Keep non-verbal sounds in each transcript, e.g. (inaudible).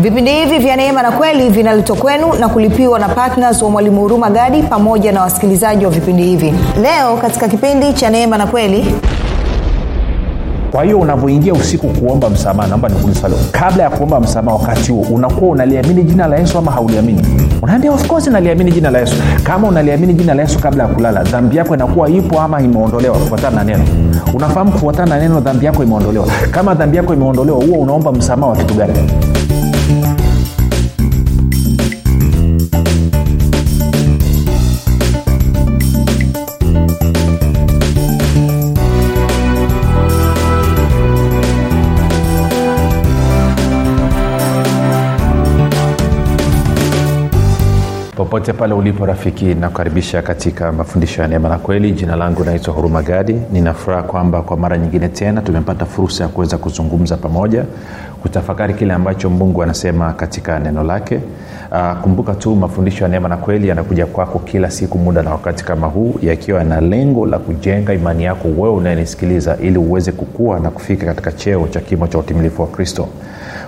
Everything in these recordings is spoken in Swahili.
vipindi hivi vya neema na kweli vinaletwa kwenu na kulipiwa na ptns wa mwalimu huruma gadi pamoja na wasikilizaji wa vipindi hivi. Leo katika kipindi cha neema na kweli. Kwa hiyo unavyoingia usiku kuomba msamaha naomba nikuulize kabla ya kuomba msamaha wakati huo unakuwa unaliamini jina la yesu ama hauliamini? Unaambia of naliamini jina la yesu. Kama unaliamini jina la yesu kabla ya kulala dhambi yako inakuwa ipo ama imeondolewa kufuatana na neno? Unafahamu kufuatana na neno dhambi yako imeondolewa. Kama dhambi yako imeondolewa huo unaomba msamaha wa kitu gani popote pale ulipo rafiki nakukaribisha katika mafundisho ya neema na kweli. Jina langu naitwa huruma gadi. Ninafuraha kwamba kwa mara nyingine tena tumepata fursa ya kuweza kuzungumza pamoja kutafakari kile ambacho mungu anasema katika neno lake. Aa, kumbuka tu mafundisho ya neema na kweli yanakuja kwako kila siku muda na wakati kama huu yakiwa yana lengo la kujenga imani yako wewe unayenisikiliza ili uweze kukua na kufika katika cheo cha kimo cha utimilifu wa kristo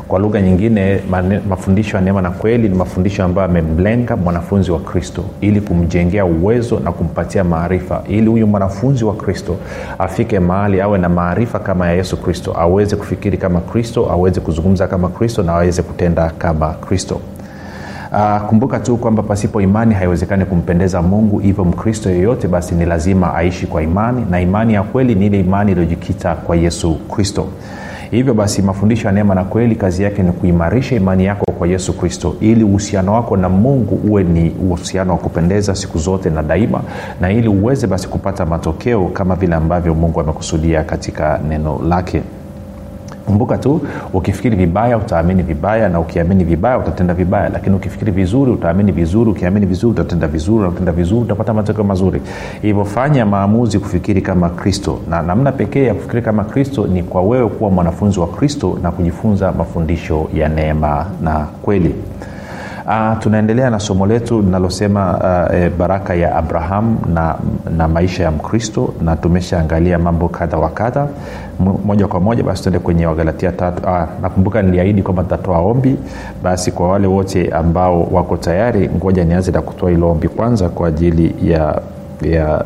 kwa lugha nyingine mafundisho ya neema na kweli ni mafundisho ambayo amemlenga mwanafunzi wa kristo ili kumjengea uwezo na kumpatia maarifa ili huyu mwanafunzi wa kristo afike mahali awe na maarifa kama ya yesu kristo aweze kufikiri kama kristo aweze kuzungumza kama kristo na aweze kutenda kama kristo. Uh, kumbuka tu kwamba pasipo imani haiwezekani kumpendeza mungu hivyo mkristo yeyote basi ni lazima aishi kwa imani na imani ya kweli ni ile imani iliyojikita kwa yesu kristo hivyo basi mafundisho ya neema na kweli kazi yake ni kuimarisha imani yako kwa yesu kristo ili uhusiano wako na mungu uwe ni uhusiano wa kupendeza siku zote na daima na ili uweze basi kupata matokeo kama vile ambavyo mungu amekusudia katika neno lake kumbuka tu ukifikiri vibaya utaamini vibaya na ukiamini vibaya utatenda vibaya. Lakini ukifikiri vizuri utaamini vizuri ukiamini vizuri utatenda vizuri na utenda vizuri utapata matokeo mazuri. Hivyo fanya maamuzi kufikiri kama kristo. Na namna pekee ya kufikiri kama kristo ni kwa wewe kuwa mwanafunzi wa kristo na kujifunza mafundisho ya neema na kweli Uh, tunaendelea na somo letu linalosema uh, e, baraka ya abraham na, na maisha ya mkristo na tumeshaangalia mambo kadha wa kadha. Moja kwa moja basi tuende kwenye wagalatia tatu. Uh, nakumbuka niliahidi kwamba nitatoa ombi. Basi kwa wale wote ambao wako tayari ngoja nianze na kutoa hilo ombi kwanza kwa ajili ya, ya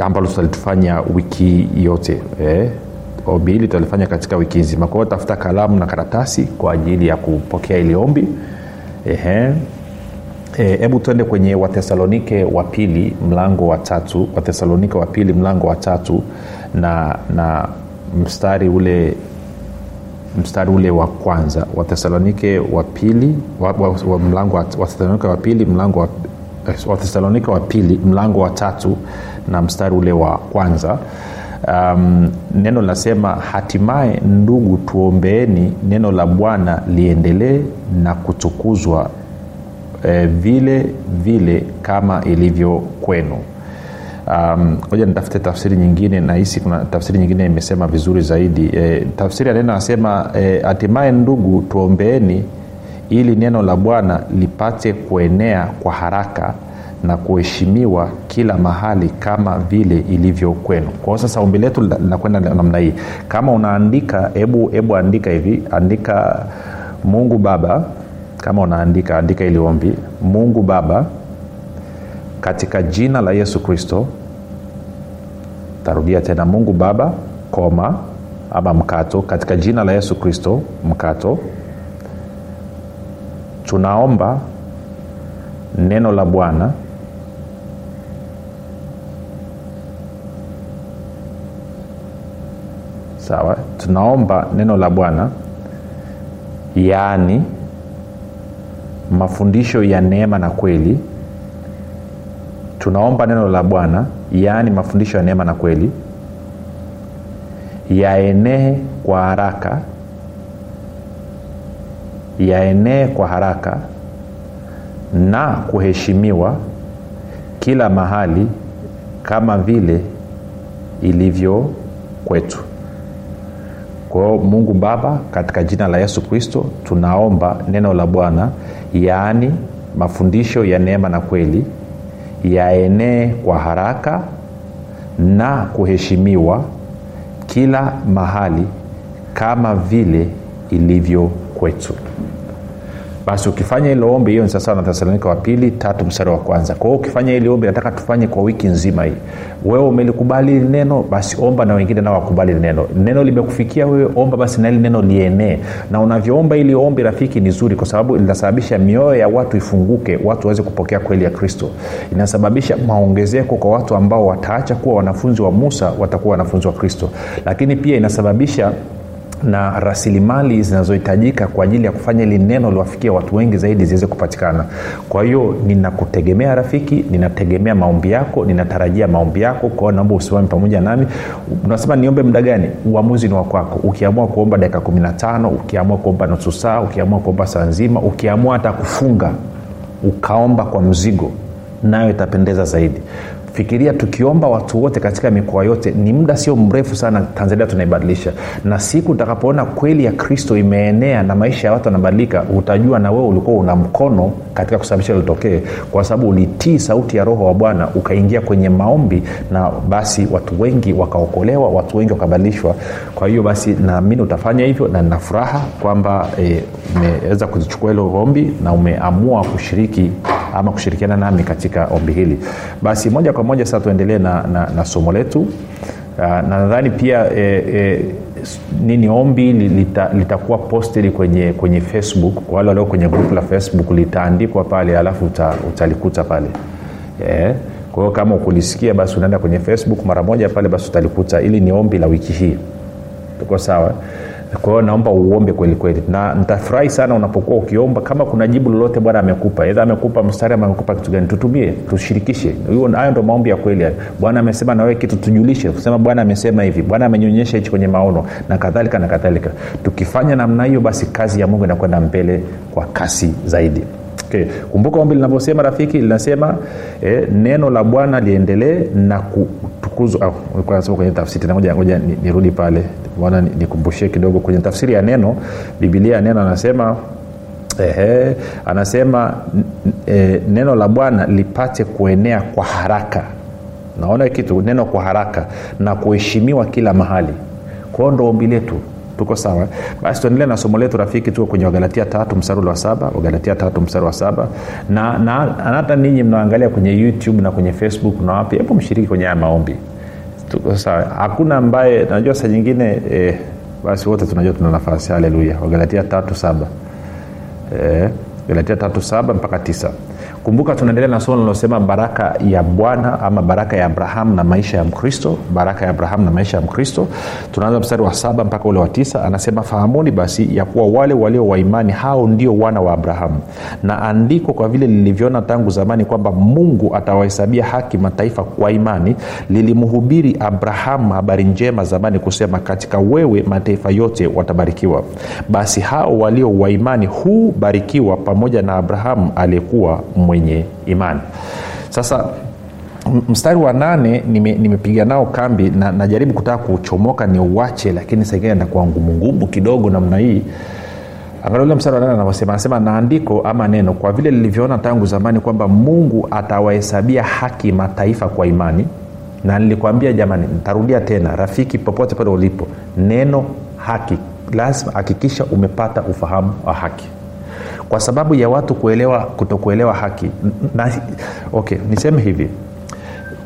ambalo tutalitufanya wiki yote eh? Ombi hili tutalifanya katika wiki nzima. Kwa hiyo tafuta kalamu na karatasi kwa ajili ya kupokea ili ombi. Hebu e, tuende kwenye wathesalonike wa pili mlango wa tatu. Wathesalonike wa pili mlango wa tatu na na mstari ule mstari ule wa kwanza. Wathesalonike wa pili mlango wathesalonike wa pili mlango wa wathesalonike wa pili mlango wa tatu na mstari ule wa kwanza um, neno linasema hatimaye ndugu tuombeeni. Neno la bwana liendelee na kutukuzwa e, vile vile kama ilivyo kwenu. Moja um, nitafute tafsiri nyingine nahisi kuna tafsiri nyingine imesema vizuri zaidi. E, tafsiri ya neno anasema hatimaye e, ndugu tuombeeni ili neno la bwana lipate kuenea kwa haraka na kuheshimiwa kila mahali kama vile ilivyo kwenu. Kwao sasa ombi letu linakwenda namna hii. Kama unaandika hebu hebu andika hivi. Andika mungu baba kama unaandika andika ili ombi mungu baba katika jina la yesu kristo tarudia tena mungu baba koma ama mkato katika jina la yesu kristo mkato. Tunaomba neno la bwana sawa tunaomba neno la bwana yaani mafundisho ya neema na kweli. Tunaomba neno la bwana yaani mafundisho ya neema na kweli yaenee kwa haraka yaenee kwa haraka na kuheshimiwa kila mahali kama vile ilivyo kwetu kwa hiyo mungu baba katika jina la yesu kristo tunaomba neno la bwana yaani mafundisho ya neema na kweli yaenee kwa haraka na kuheshimiwa kila mahali kama vile ilivyo kwetu basi ukifanya hilo ombi hiyo ni sasa na thesalonika wa pili tatu mstari wa kwanza. Kwa hiyo ukifanya hili ombi nataka tufanye kwa wiki nzima hii. Wewe umelikubali hili neno basi omba na wengine nao wakubali hili neno. Neno limekufikia wewe omba basi na hili neno lienee. Na unavyoomba ili ombi rafiki ni zuri kwa sababu linasababisha mioyo ya watu ifunguke watu waweze kupokea kweli ya kristo. Inasababisha maongezeko kwa watu ambao wataacha kuwa wanafunzi wa musa watakuwa wanafunzi wa kristo. Lakini pia inasababisha na rasilimali zinazohitajika kwa ajili ya kufanya ili neno liwafikia watu wengi zaidi ziweze kupatikana. Kwa hiyo ninakutegemea rafiki ninategemea maombi yako ninatarajia maombi yako kwao naomba usimame pamoja nami. Unasema niombe muda gani? Uamuzi ni wakwako ukiamua kuomba dakika 15 ukiamua kuomba nusu saa ukiamua kuomba saa nzima ukiamua hata kufunga ukaomba kwa mzigo nayo itapendeza zaidi fikiria tukiomba watu wote katika mikoa yote ni muda sio mrefu sana tanzania tunaibadilisha. Na siku utakapoona kweli ya kristo imeenea na maisha ya watu yanabadilika utajua na wewe ulikuwa una mkono katika kusababisha litokee kwa sababu ulitii sauti ya roho wa bwana ukaingia kwenye maombi na basi watu wengi wakaokolewa watu wengi wakabadilishwa. Kwa hiyo basi naamini utafanya hivyo na nina furaha kwamba e, umeweza kuzichukua hilo ombi na umeamua kushiriki ama kushirikiana nami katika ombi hili. Basi moja kwa moja sasa tuendelee na, na, na somo letu. Uh, na nadhani pia e, e, nini ombi litakuwa lita posted kwenye kwenye facebook. Kwa wale walio kwenye grupu la facebook litaandikwa pale alafu uta, utalikuta pale. Yeah. kwa hiyo kama ukulisikia basi unaenda kwenye facebook mara moja pale basi utalikuta. Ili ni ombi la wiki hii. Tuko sawa kwa hiyo naomba uombe kweli kweli. Na nitafurahi sana unapokuwa ukiomba kama kuna jibu lolote bwana amekupa. Edha amekupa mstari ama amekupa kitu gani tutumie tushirikishe. Hayo ndo maombi ya kweli bwana amesema nawewe kitu tujulishe. Kusema bwana amesema hivi. Bwana amenyonyesha hichi kwenye maono na kadhalika na kadhalika. Tukifanya namna hiyo basi kazi ya mungu inakwenda mbele kwa kasi zaidi. Okay. kumbuka ombi linavyosema rafiki linasema eh, neno la bwana liendelee na kutukuzwa ah, kwenye tafsiri. Ngoja nirudi pale. Bwana nikumbushie kidogo kwenye tafsiri ya neno bibilia ya neno anasema ehe, anasema e, neno la bwana lipate kuenea kwa haraka. Naona kitu neno kwa haraka na kuheshimiwa kila mahali. Kwao ndo ombi letu tuko sawa. Basi tuendelee na somo letu rafiki tuko kwenye wagalatia tatu msarul wa saba wagalatia tatu msaru wa saba. Na, na, hata ninyi mnaangalia kwenye youtube na kwenye facebook na wapi? Hepo mshiriki kwenye haya maombi. Tuko sawa. Hakuna ambaye najua saa nyingine eh, basi wote tunajua tuna nafasi. Haleluya. Wagalatia tatu saba. Eh, galatia tatu saba mpaka tisa kumbuka tunaendelea na somo linalosema baraka ya bwana ama baraka ya abrahamu na maisha ya mkristo. Baraka ya abrahamu na maisha ya mkristo. Tunaanza mstari wa saba mpaka ule wa tisa. Anasema fahamuni basi ya kuwa wale walio waimani hao ndio wana wa abrahamu na andiko kwa vile lilivyoona tangu zamani kwamba mungu atawahesabia haki mataifa kwa imani lilimhubiri abrahamu habari njema zamani kusema katika wewe mataifa yote watabarikiwa. Basi hao walio waimani hubarikiwa pamoja na abrahamu aliyekuwa mwenye imani. Sasa mstari wa nane nimepiga nime nao kambi na najaribu kutaka kuchomoka ni uwache lakini saingine nakuwa ngumungumu kidogo namna hii. Angalia mstari wa nane anavyosema anasema na ama neno kwa vile lilivyoona tangu zamani kwamba mungu atawahesabia haki mataifa kwa imani na nilikwambia jamani ntarudia tena rafiki popote pale ulipo neno haki lazima hakikisha umepata ufahamu wa haki kwa sababu ya watu kuelewa kutokuelewa haki. Na, okay niseme hivi.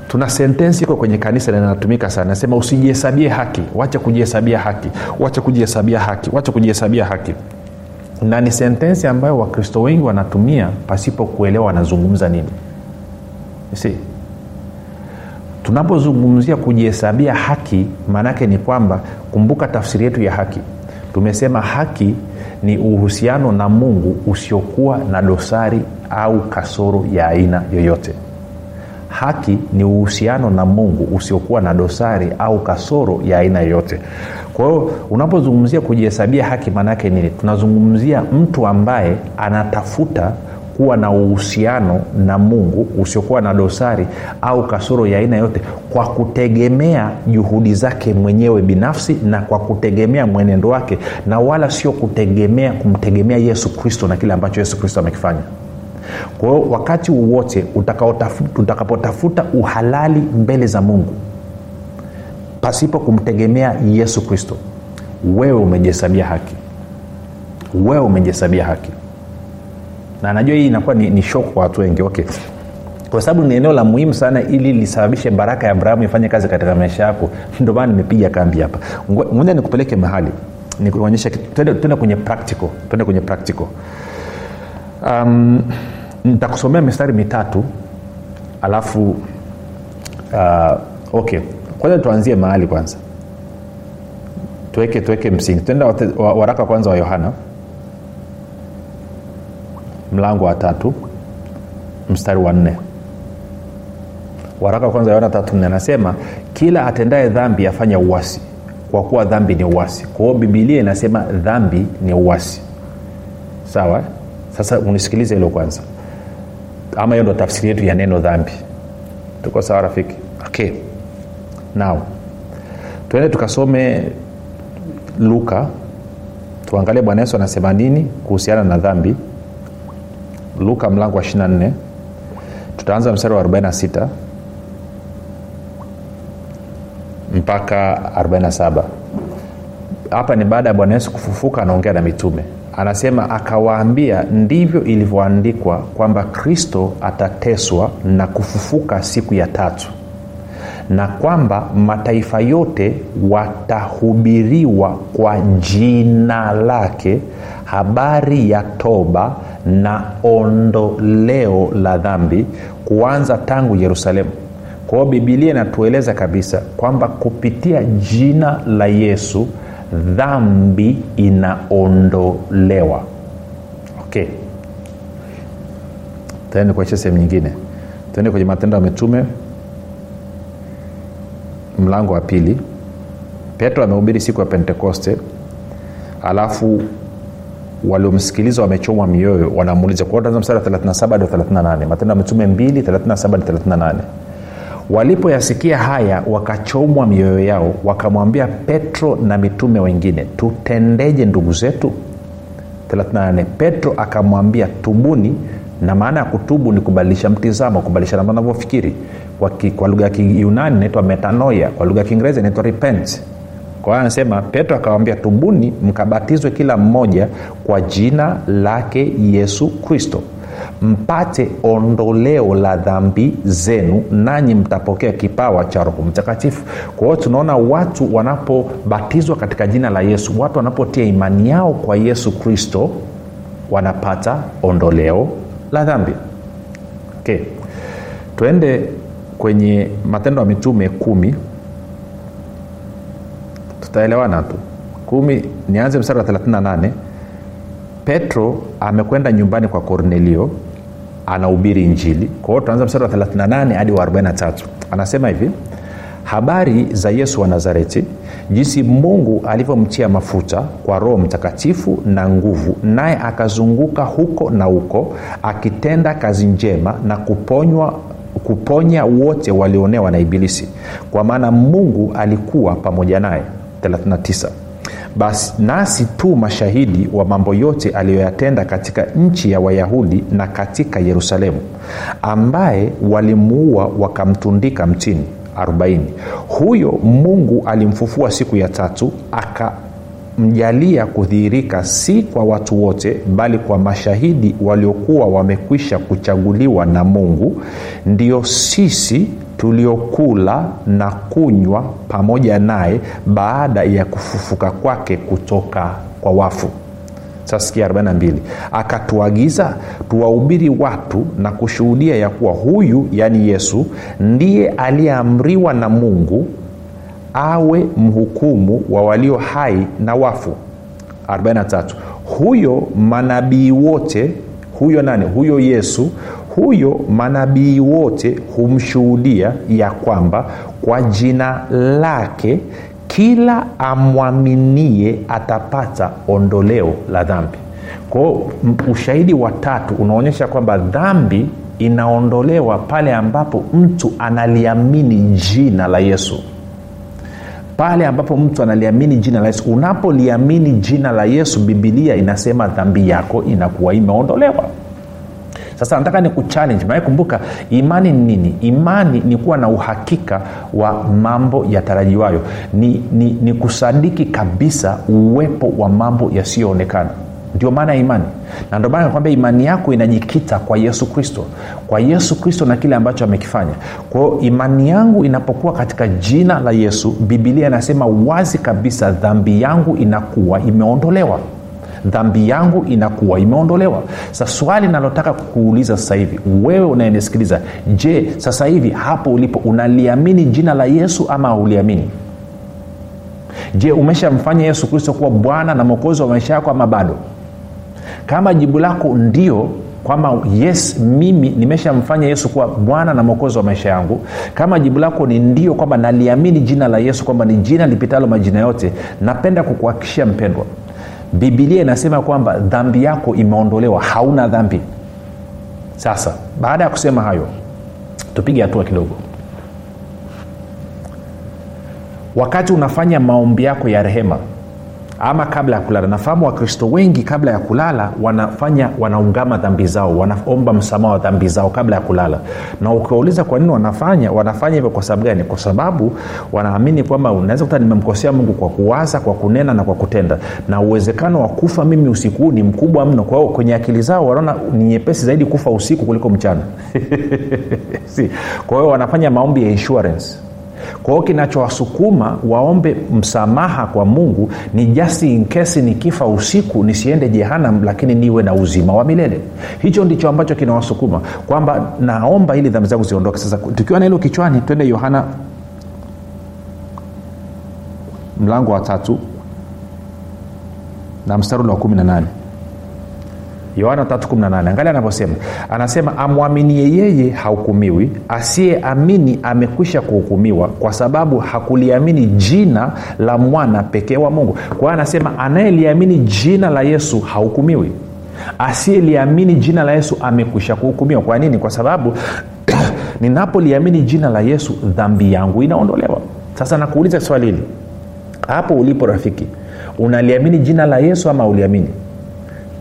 Tuna sentensi iko kwenye kanisa na inatumika sana. Nasema usijihesabie haki. Wacha kujihesabia haki. Wacha kujihesabia haki. Wacha kujihesabia haki. Na ni sentensi ambayo wakristo wengi wanatumia pasipo kuelewa wanazungumza nini. Si tunapozungumzia kujihesabia haki maanaake ni kwamba kumbuka tafsiri yetu ya haki. Tumesema haki ni uhusiano na mungu usiokuwa na dosari au kasoro ya aina yoyote. Haki ni uhusiano na mungu usiokuwa na dosari au kasoro ya aina yoyote. Kwa hiyo unapozungumzia kujihesabia haki maanaake nini? Tunazungumzia mtu ambaye anatafuta kuwa na uhusiano na mungu usiokuwa na dosari au kasoro ya aina yote kwa kutegemea juhudi zake mwenyewe binafsi na kwa kutegemea mwenendo wake na wala sio kutegemea kumtegemea yesu kristo na kile ambacho yesu kristo amekifanya. Kwa hiyo wakati wowote utakapotafuta uhalali mbele za mungu pasipo kumtegemea yesu kristo wewe umejihesabia haki. Wewe umejihesabia haki na najua hii inakuwa ni, ni shok kwa watu wengi. Okay. Kwa sababu ni eneo la muhimu sana ili lisababishe baraka ya abrahamu ifanye kazi katika maisha yako. (laughs) Ndio maana nimepiga kambi hapa. Moja nikupeleke mahali. Nikuonyesha tuende kwenye practical. Tuende kwenye practical. Um, nitakusomea mistari mitatu alafu uh, okay. Kwanza tuanzie mahali kwanza. Tuweke tuweke msingi. Tuenda waraka kwanza wa yohana mlango wa tatu mstari wa nne. Waraka kwanza yohana tatu nne anasema kila atendaye dhambi afanya uwasi kwa kuwa dhambi ni uwasi kwa hiyo bibilia inasema dhambi ni uwasi sawa? Sasa unisikilize hilo kwanza. Ama hiyo ndo tafsiri yetu ya neno dhambi. Tuko sawa rafiki? Okay. Now tuende tukasome luka. Tuangalie bwana yesu anasema nini kuhusiana na dhambi luka mlango wa 24 tutaanza mstari wa 46 mpaka 47 hapa ni baada ya bwana yesu kufufuka anaongea na mitume. Anasema akawaambia ndivyo ilivyoandikwa kwamba kristo atateswa na kufufuka siku ya tatu na kwamba mataifa yote watahubiriwa kwa jina lake habari ya toba na ondoleo la dhambi kuanza tangu yerusalemu. Kwa hiyo bibilia inatueleza kabisa kwamba kupitia jina la yesu dhambi inaondolewa. Okay. Tuende kuaisha sehemu nyingine. Tuende kwenye matendo ya mitume mlango wa pili. Petro amehubiri siku ya pentekoste alafu waliomsikiliza wamechomwa mioyo wanamuuliza kwa mstari wa 37 hadi 38 matendo ya mitume 2 37 hadi 38 walipoyasikia haya wakachomwa mioyo yao wakamwambia petro na mitume wengine tutendeje ndugu zetu? 38 petro akamwambia tubuni na maana ya kutubu ni kubadilisha mtizamo kubadilisha namna unavyofikiri kwa, kwa lugha ya kiyunani inaitwa metanoia kwa lugha ya kiingereza inaitwa repent kwa hiyo anasema petro akawambia tubuni mkabatizwe kila mmoja kwa jina lake yesu kristo. Mpate ondoleo la dhambi zenu nanyi mtapokea kipawa cha roho mtakatifu. Kwa hiyo tunaona watu wanapobatizwa katika jina la yesu watu wanapotia imani yao kwa yesu kristo wanapata ondoleo la dhambi. Okay. twende kwenye matendo ya mitume kumi tutaelewana tu. Kumi nianze mstari wa 38 petro amekwenda nyumbani kwa kornelio anahubiri injili. Kwa hiyo tunaanza mstari wa 38 hadi wa 43 anasema hivi habari za yesu wa nazareti jinsi mungu alivyomtia mafuta kwa roho mtakatifu na nguvu naye akazunguka huko na huko akitenda kazi njema na kuponywa kuponya wote walionewa na ibilisi. Kwa maana mungu alikuwa pamoja naye 39 basi nasi tu mashahidi wa mambo yote aliyoyatenda katika nchi ya wayahudi na katika yerusalemu ambaye walimuua wakamtundika mtini. 40 huyo mungu alimfufua siku ya tatu akamjalia kudhihirika si kwa watu wote bali kwa mashahidi waliokuwa wamekwisha kuchaguliwa na mungu. Ndio sisi tuliokula na kunywa pamoja naye baada ya kufufuka kwake kutoka kwa wafu. Sasikia 42 akatuagiza tuwahubiri watu na kushuhudia ya kuwa huyu yaani yesu ndiye aliyeamriwa na mungu awe mhukumu wa walio hai na wafu. 43 huyo manabii wote huyo nani? Huyo yesu. Huyo manabii wote humshuhudia ya kwamba kwa jina lake kila amwaminie atapata ondoleo la dhambi. Kwao ushahidi wa tatu unaonyesha kwamba dhambi inaondolewa pale ambapo mtu analiamini jina la yesu pale ambapo mtu analiamini jina la yesu unapoliamini jina la yesu bibilia inasema dhambi yako inakuwa imeondolewa. Sasa nataka ni kuchallenge maana kumbuka imani ni nini? Imani ni kuwa na uhakika wa mambo yatarajiwayo. Ni, ni, ni kusadiki kabisa uwepo wa mambo yasiyoonekana ndio maana ya imani. Na ndio maana nakwambia imani yako inajikita kwa yesu kristo. Kwa yesu kristo na kile ambacho amekifanya. Kwao imani yangu inapokuwa katika jina la yesu bibilia inasema wazi kabisa dhambi yangu inakuwa imeondolewa. Dhambi yangu inakuwa imeondolewa. Sa swali nalotaka kuuliza sasa hivi wewe unayenisikiliza je sasa hivi hapo ulipo unaliamini jina la yesu ama hauliamini? Je umeshamfanya yesu kristo kuwa bwana na mwokozi wa maisha yako ama bado kama jibu lako ndio kwamba yes mimi nimeshamfanya yesu kuwa bwana na mwokozi wa maisha yangu kama jibu lako ni ndio kwamba naliamini jina la yesu kwamba ni jina lipitalo majina yote napenda kukuhakikishia mpendwa bibilia inasema kwamba dhambi yako imeondolewa hauna dhambi. Sasa baada ya kusema hayo tupige hatua kidogo. Wakati unafanya maombi yako ya rehema ama kabla ya kulala. Nafahamu wakristo wengi kabla ya kulala wanafanya wanaungama dhambi zao wanaomba msamaha wa dhambi zao kabla ya kulala. Na ukiwauliza kwa nini wanafanya wanafanya hivyo kwa sababu gani? Kwa sababu wanaamini kwamba unaweza kuta nimemkosea mungu kwa kuwaza kwa kunena na kwa kutenda. Na uwezekano wa kufa mimi usiku huu ni mkubwa mno. Kwa hiyo kwenye akili zao wanaona ni nyepesi zaidi kufa usiku kuliko mchana. (laughs) Si. kwa hiyo wanafanya maombi ya insurance kwa hiyo kinachowasukuma waombe msamaha kwa mungu ni jasi inkesi nikifa usiku nisiende jehanam lakini niwe na uzima wa milele. Hicho ndicho ambacho kinawasukuma kwamba naomba ili dhambi zangu ziondoke. Sasa tukiwa na hilo kichwani twende yohana mlango wa tatu na mstari wa kumi na nane yohana 318 angalia anavyosema. Anasema amwaminie yeye hahukumiwi asiyeamini amekwisha kuhukumiwa kwa sababu hakuliamini jina la mwana pekee wa mungu. Kwa hiyo anasema anayeliamini jina la yesu hahukumiwi asiyeliamini jina la yesu amekwisha kuhukumiwa. Kwa nini? Kwa sababu (clears throat) ninapoliamini jina la yesu dhambi yangu inaondolewa. Sasa nakuuliza swali hili. Hapo ulipo rafiki unaliamini jina la yesu ama uliamini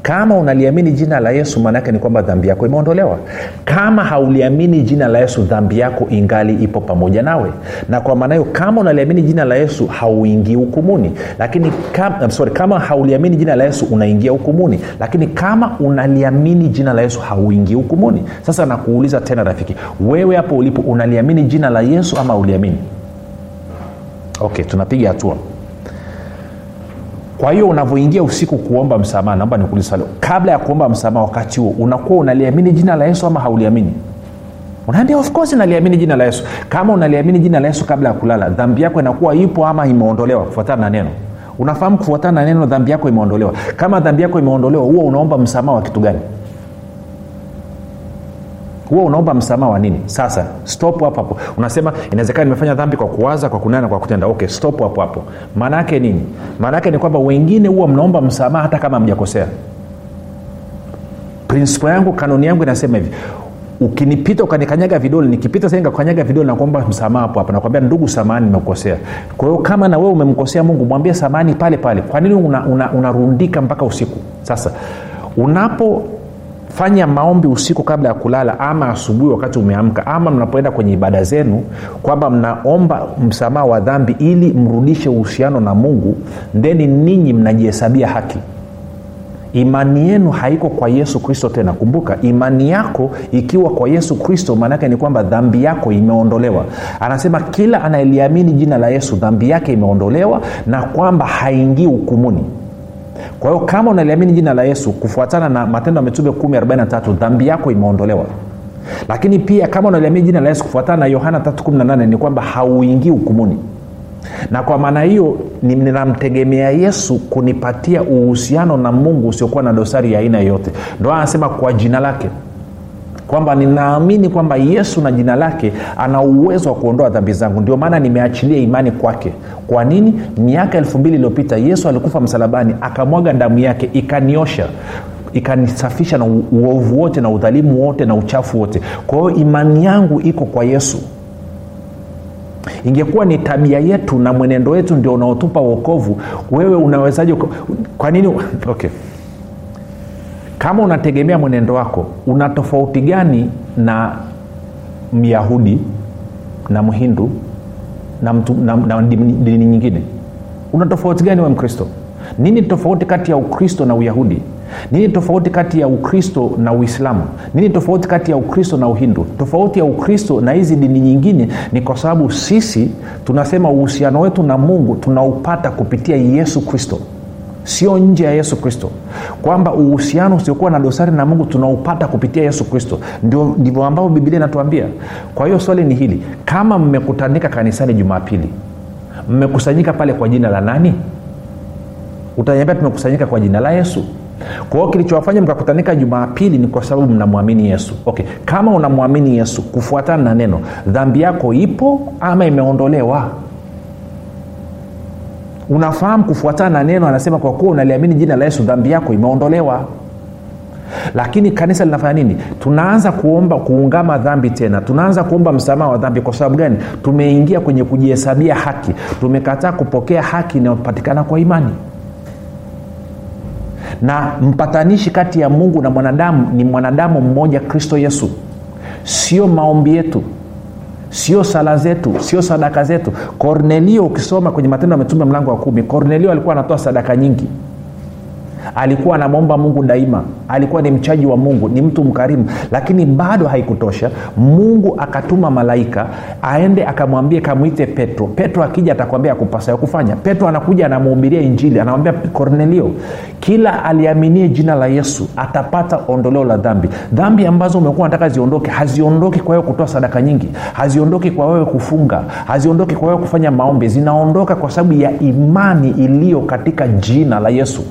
kama unaliamini jina la yesu maanaake ni kwamba dhambi yako imeondolewa. Kama hauliamini jina la yesu dhambi yako ingali ipo pamoja nawe. Na kwa maana hiyo kama unaliamini jina la yesu hauingii hukumuni. Lakini kama, sorry, kama hauliamini jina la yesu unaingia hukumuni. Lakini kama unaliamini jina la yesu hauingii hukumuni. Sasa nakuuliza tena rafiki wewe hapo ulipo unaliamini jina la yesu ama uliamini okay tunapiga hatua kwa hiyo unavyoingia usiku kuomba msamaha naomba nikuulize kabla ya kuomba msamaha wakati huo unakuwa unaliamini jina la yesu ama hauliamini? Unaambia of course naliamini jina la yesu. Kama unaliamini jina la yesu kabla ya kulala dhambi yako inakuwa ipo ama imeondolewa? Kufuatana na neno. Unafahamu kufuatana na neno dhambi yako imeondolewa. Kama dhambi yako imeondolewa huo unaomba msamaha wa kitu gani huwa unaomba msamaha wa nini? Sasa stop hapo hapo. Unasema inawezekana nimefanya dhambi kwa kuwaza kwa kunena kwa kutenda. Okay stop hapo hapo. Maana yake nini? Maana yake ni kwamba wengine huwa mnaomba msamaha hata kama mjakosea prinsipo yangu kanuni yangu inasema hivi. Ukinipita ukanikanyaga vidole nikipita sasa nikakanyaga vidole nakuomba msamaha hapo hapo. Nakwambia ndugu samani nimekukosea. Kwa hiyo kama na wewe umemkosea mungu mwambie samani pale pale. Kwa nini unarundika una, una mpaka usiku? Sasa unapo fanya maombi usiku kabla ya kulala ama asubuhi wakati umeamka ama mnapoenda kwenye ibada zenu kwamba mnaomba msamaha wa dhambi ili mrudishe uhusiano na mungu theni ninyi mnajihesabia haki. Imani yenu haiko kwa yesu kristo tena. Kumbuka imani yako ikiwa kwa yesu kristo maanaake ni kwamba dhambi yako imeondolewa. Anasema kila anayeliamini jina la yesu dhambi yake imeondolewa na kwamba haingii hukumuni kwa hiyo kama unaliamini jina la yesu kufuatana na matendo ya mitume 143 dhambi yako imeondolewa. Lakini pia kama unaliamini jina la yesu kufuatana na yohana 318 ni kwamba hauingii hukumuni. Na kwa maana hiyo ninamtegemea yesu kunipatia uhusiano na mungu usiokuwa na dosari ya aina yeyote ndo anasema kwa jina lake kwamba ninaamini kwamba yesu na jina lake ana uwezo wa kuondoa dhambi zangu. Ndio maana nimeachilia imani kwake. Kwa nini? Miaka elfu mbili iliyopita yesu alikufa msalabani akamwaga damu yake ikaniosha ikanisafisha na uovu wote na udhalimu wote na uchafu wote. Kwa hiyo imani yangu iko kwa yesu. Ingekuwa ni tabia yetu na mwenendo wetu ndio unaotupa uokovu wewe unawezaje kwa nini okay kama unategemea mwenendo wako una tofauti gani na myahudi na mhindu na, mtu, na, na dini nyingine? Una tofauti gani we mkristo? Nini tofauti kati ya ukristo na uyahudi? Nini tofauti kati ya ukristo na uislamu? Nini tofauti kati ya ukristo na uhindu? Tofauti ya ukristo na hizi dini nyingine ni kwa sababu sisi tunasema uhusiano wetu na mungu tunaupata kupitia yesu kristo sio nje ya yesu kristo. Kwamba uhusiano usiokuwa na dosari na mungu tunaupata kupitia yesu kristo. Ndivyo ambavyo bibilia inatuambia. Kwa hiyo swali ni hili. Kama mmekutanika kanisani jumapili mmekusanyika pale kwa jina la nani? Utaniambia tumekusanyika kwa jina la yesu. Kwa hiyo kilichowafanya mkakutanika jumapili ni kwa sababu mnamwamini yesu. Okay kama unamwamini yesu kufuatana na neno dhambi yako ipo ama imeondolewa unafahamu kufuatana na neno anasema kwa kuwa unaliamini jina la yesu dhambi yako imeondolewa. Lakini kanisa linafanya nini? Tunaanza kuomba kuungama dhambi tena. Tunaanza kuomba msamaha wa dhambi. Kwa sababu gani? Tumeingia kwenye kujihesabia haki. Tumekataa kupokea haki inayopatikana kwa imani. Na mpatanishi kati ya mungu na mwanadamu ni mwanadamu mmoja kristo yesu. Sio maombi yetu sio sala zetu sio sadaka zetu. Kornelio ukisoma kwenye matendo ya mitume mlango wa kumi kornelio alikuwa anatoa sadaka nyingi alikuwa anamwomba mungu daima. Alikuwa ni mchaji wa mungu ni mtu mkarimu lakini bado haikutosha. Mungu akatuma malaika aende akamwambie kamwite petro. Petro akija atakwambia akupasayo kufanya. Petro anakuja anamuhubiria injili anamwambia kornelio kila aliaminie jina la yesu atapata ondoleo la dhambi. Dhambi ambazo umekuwa nataka ziondoke haziondoki kwa wewe kutoa sadaka nyingi haziondoki kwa wewe kufunga haziondoki kwa wewe kufanya maombi. Zinaondoka kwa sababu ya imani iliyo katika jina la yesu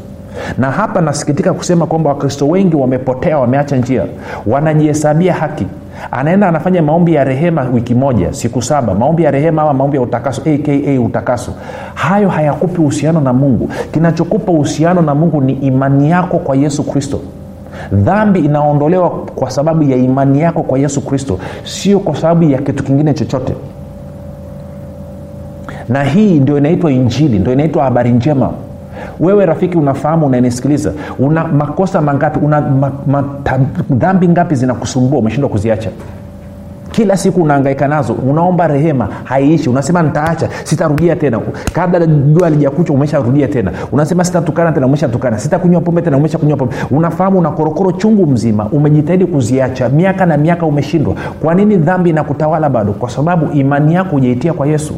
na hapa nasikitika kusema kwamba wakristo wengi wamepotea wameacha njia wanajihesabia haki. Anaenda anafanya maombi ya rehema wiki moja siku saba maombi ya rehema ama maombi ya utakaso aka utakaso. Hayo hayakupi uhusiano na mungu. Kinachokupa uhusiano na mungu ni imani yako kwa yesu kristo. Dhambi inaondolewa kwa sababu ya imani yako kwa yesu kristo sio kwa sababu ya kitu kingine chochote. Na hii ndio inaitwa injili ndio inaitwa habari njema wewe rafiki unafahamu unanisikiliza. Una makosa mangapi? Una ma, ma, dhambi ngapi zinakusumbua? Umeshindwa kuziacha. Kila siku unaangaika nazo. Unaomba rehema haiishi. Unasema nitaacha sitarudia tena. Kabla jua lijakucha umesharudia tena. Unasema sitatukana tena umeshatukana. Sitakunywa pombe tena umeshakunywa pombe. Unafahamu una korokoro chungu mzima. Umejitahidi kuziacha. Miaka na miaka umeshindwa. Kwa nini dhambi inakutawala bado? Kwa sababu imani yako hujaitia kwa yesu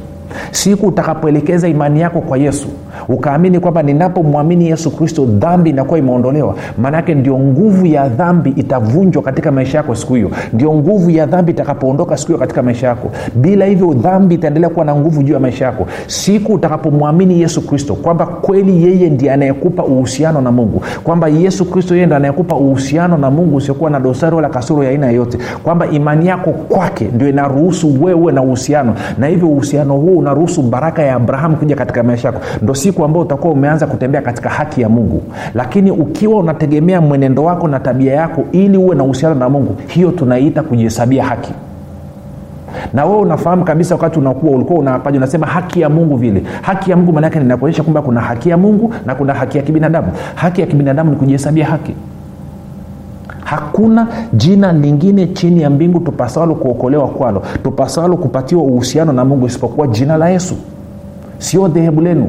siku utakapoelekeza imani yako kwa yesu ukaamini kwamba ninapomwamini yesu kristo dhambi inakuwa imeondolewa. Maanaake ndio nguvu ya dhambi itavunjwa katika maisha yako siku hiyo. Ndio nguvu ya dhambi itakapoondoka siku hiyo katika maisha yako. Bila hivyo dhambi itaendelea kuwa na nguvu juu ya maisha yako. Siku utakapomwamini yesu kristo kwamba kweli yeye ndiye anayekupa uhusiano na mungu kwamba yesu kristo yeye ndi anayekupa uhusiano na mungu usiokuwa na dosari wala kasoro ya aina yeyote kwamba imani yako kwake ndio inaruhusu wewe na uhusiano. Na hivyo uhusiano huo unaruhusu baraka ya abrahamu kuja katika maisha yako. Ndo siku ambao utakuwa umeanza kutembea katika haki ya mungu. Lakini ukiwa unategemea mwenendo wako na tabia yako ili uwe na uhusiano na mungu hiyo tunaiita kujihesabia haki. Na wewe unafahamu kabisa wakati unakuwa ulikuwa unapaja unasema haki ya mungu vile. Haki ya mungu maanaake ninakuonyesha kwamba kuna haki ya mungu na kuna haki ya kibinadamu. Haki ya kibinadamu ni kujihesabia haki hakuna jina lingine chini ya mbingu tupasalo kuokolewa kwalo tupasalo kupatiwa uhusiano na mungu isipokuwa jina la yesu. Sio dhehebu lenu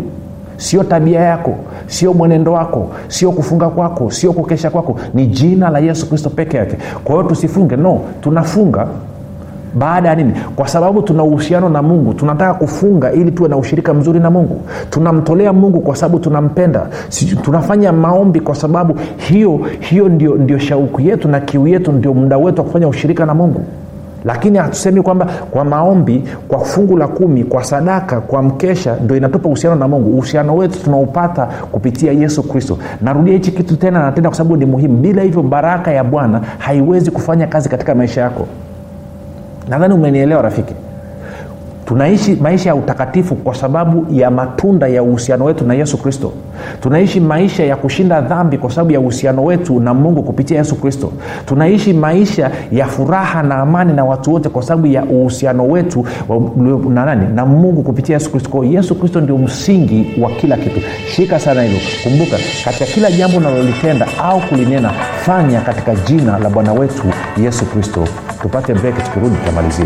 sio tabia yako sio mwenendo wako sio kufunga kwako sio kukesha kwako. Ni jina la yesu kristo peke yake. Kwa hiyo tusifunge no tunafunga baada ya nini? Kwa sababu tuna uhusiano na mungu tunataka kufunga ili tuwe na ushirika mzuri na mungu. Tunamtolea mungu kwa sababu tunampenda. Tunafanya maombi kwa sababu hiyo hiyo ndio, ndio shauku yetu na kiu yetu ndio muda wetu wa kufanya ushirika na mungu. Lakini hatusemi kwamba kwa maombi kwa fungu la kumi kwa sadaka kwa mkesha ndo inatupa uhusiano na mungu. Uhusiano wetu tunaupata kupitia yesu kristo. Narudia hichi kitu tena na tena kwa sababu ni muhimu. Bila hivyo baraka ya bwana haiwezi kufanya kazi katika maisha yako nadhani umenielewa rafiki tunaishi maisha ya utakatifu kwa sababu ya matunda ya uhusiano wetu na yesu kristo. Tunaishi maisha ya kushinda dhambi kwa sababu ya uhusiano wetu na mungu kupitia yesu kristo. Tunaishi maisha ya furaha na amani na watu wote kwa sababu ya uhusiano wetu na nani? Na mungu kupitia yesu kristo. Kwao yesu kristo ndio msingi wa kila kitu. Shika sana hilo. Kumbuka katika kila jambo unalolitenda au kulinena fanya katika jina la bwana wetu yesu kristo. Tupate breki tukirudi tutamalizia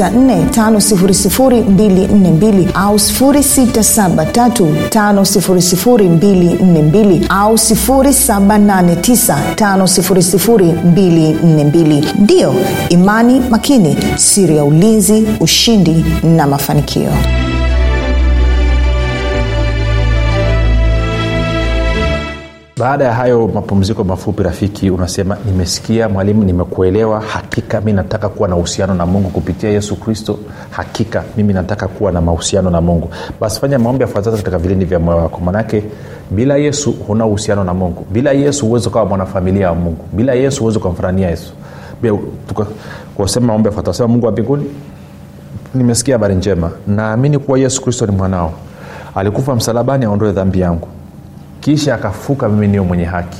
7645242 au 6735242 au 7895242 ndiyo imani makini siri ya ulinzi ushindi na mafanikio baada ya hayo mapumziko mafupi rafiki unasema nimesikia mwalimu nimekuelewa. Hakika mi nataka kuwa na uhusiano na mungu kupitia yesu kristo. Hakika mimi nataka kuwa na mahusiano na mungu. Basi fanya maombi yafuatazo katika vilindi vya moyo wako. Manake bila yesu huna uhusiano na mungu. Bila yesu huwezi ukawa mwanafamilia wa mungu. Bila yesu huwezi ukamfurania yesu. Kusema mungu wa mbinguni nimesikia habari njema. Naamini kuwa yesu kristo ni mwanao. Alikufa msalabani aondoe dhambi yangu kisha akafuka mimi niyo mwenye haki.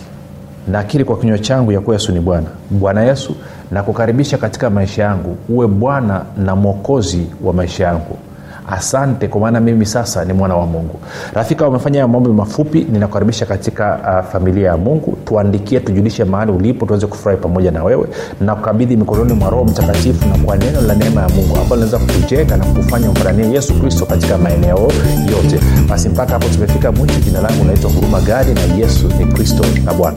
Nakiri kwa kinywa changu ya kuwa yesu ni bwana. Bwana yesu nakukaribisha katika maisha yangu. Uwe bwana na mwokozi wa maisha yangu asante kwa maana mimi sasa ni mwana wa mungu. Rafika umefanya mambo mafupi ninakukaribisha katika uh, familia ya mungu. Tuandikie tujulishe mahali ulipo tuweze kufurahi pamoja na wewe. Na kukabidhi mikononi mwa roho mtakatifu na kwa neno la neema ya mungu ambalo linaweza kukujenga na kufanya mfanania yesu kristo katika maeneo yote. Basi mpaka hapo tumefika mwisho. Jina langu naitwa huruma gadi na yesu ni kristo na bwana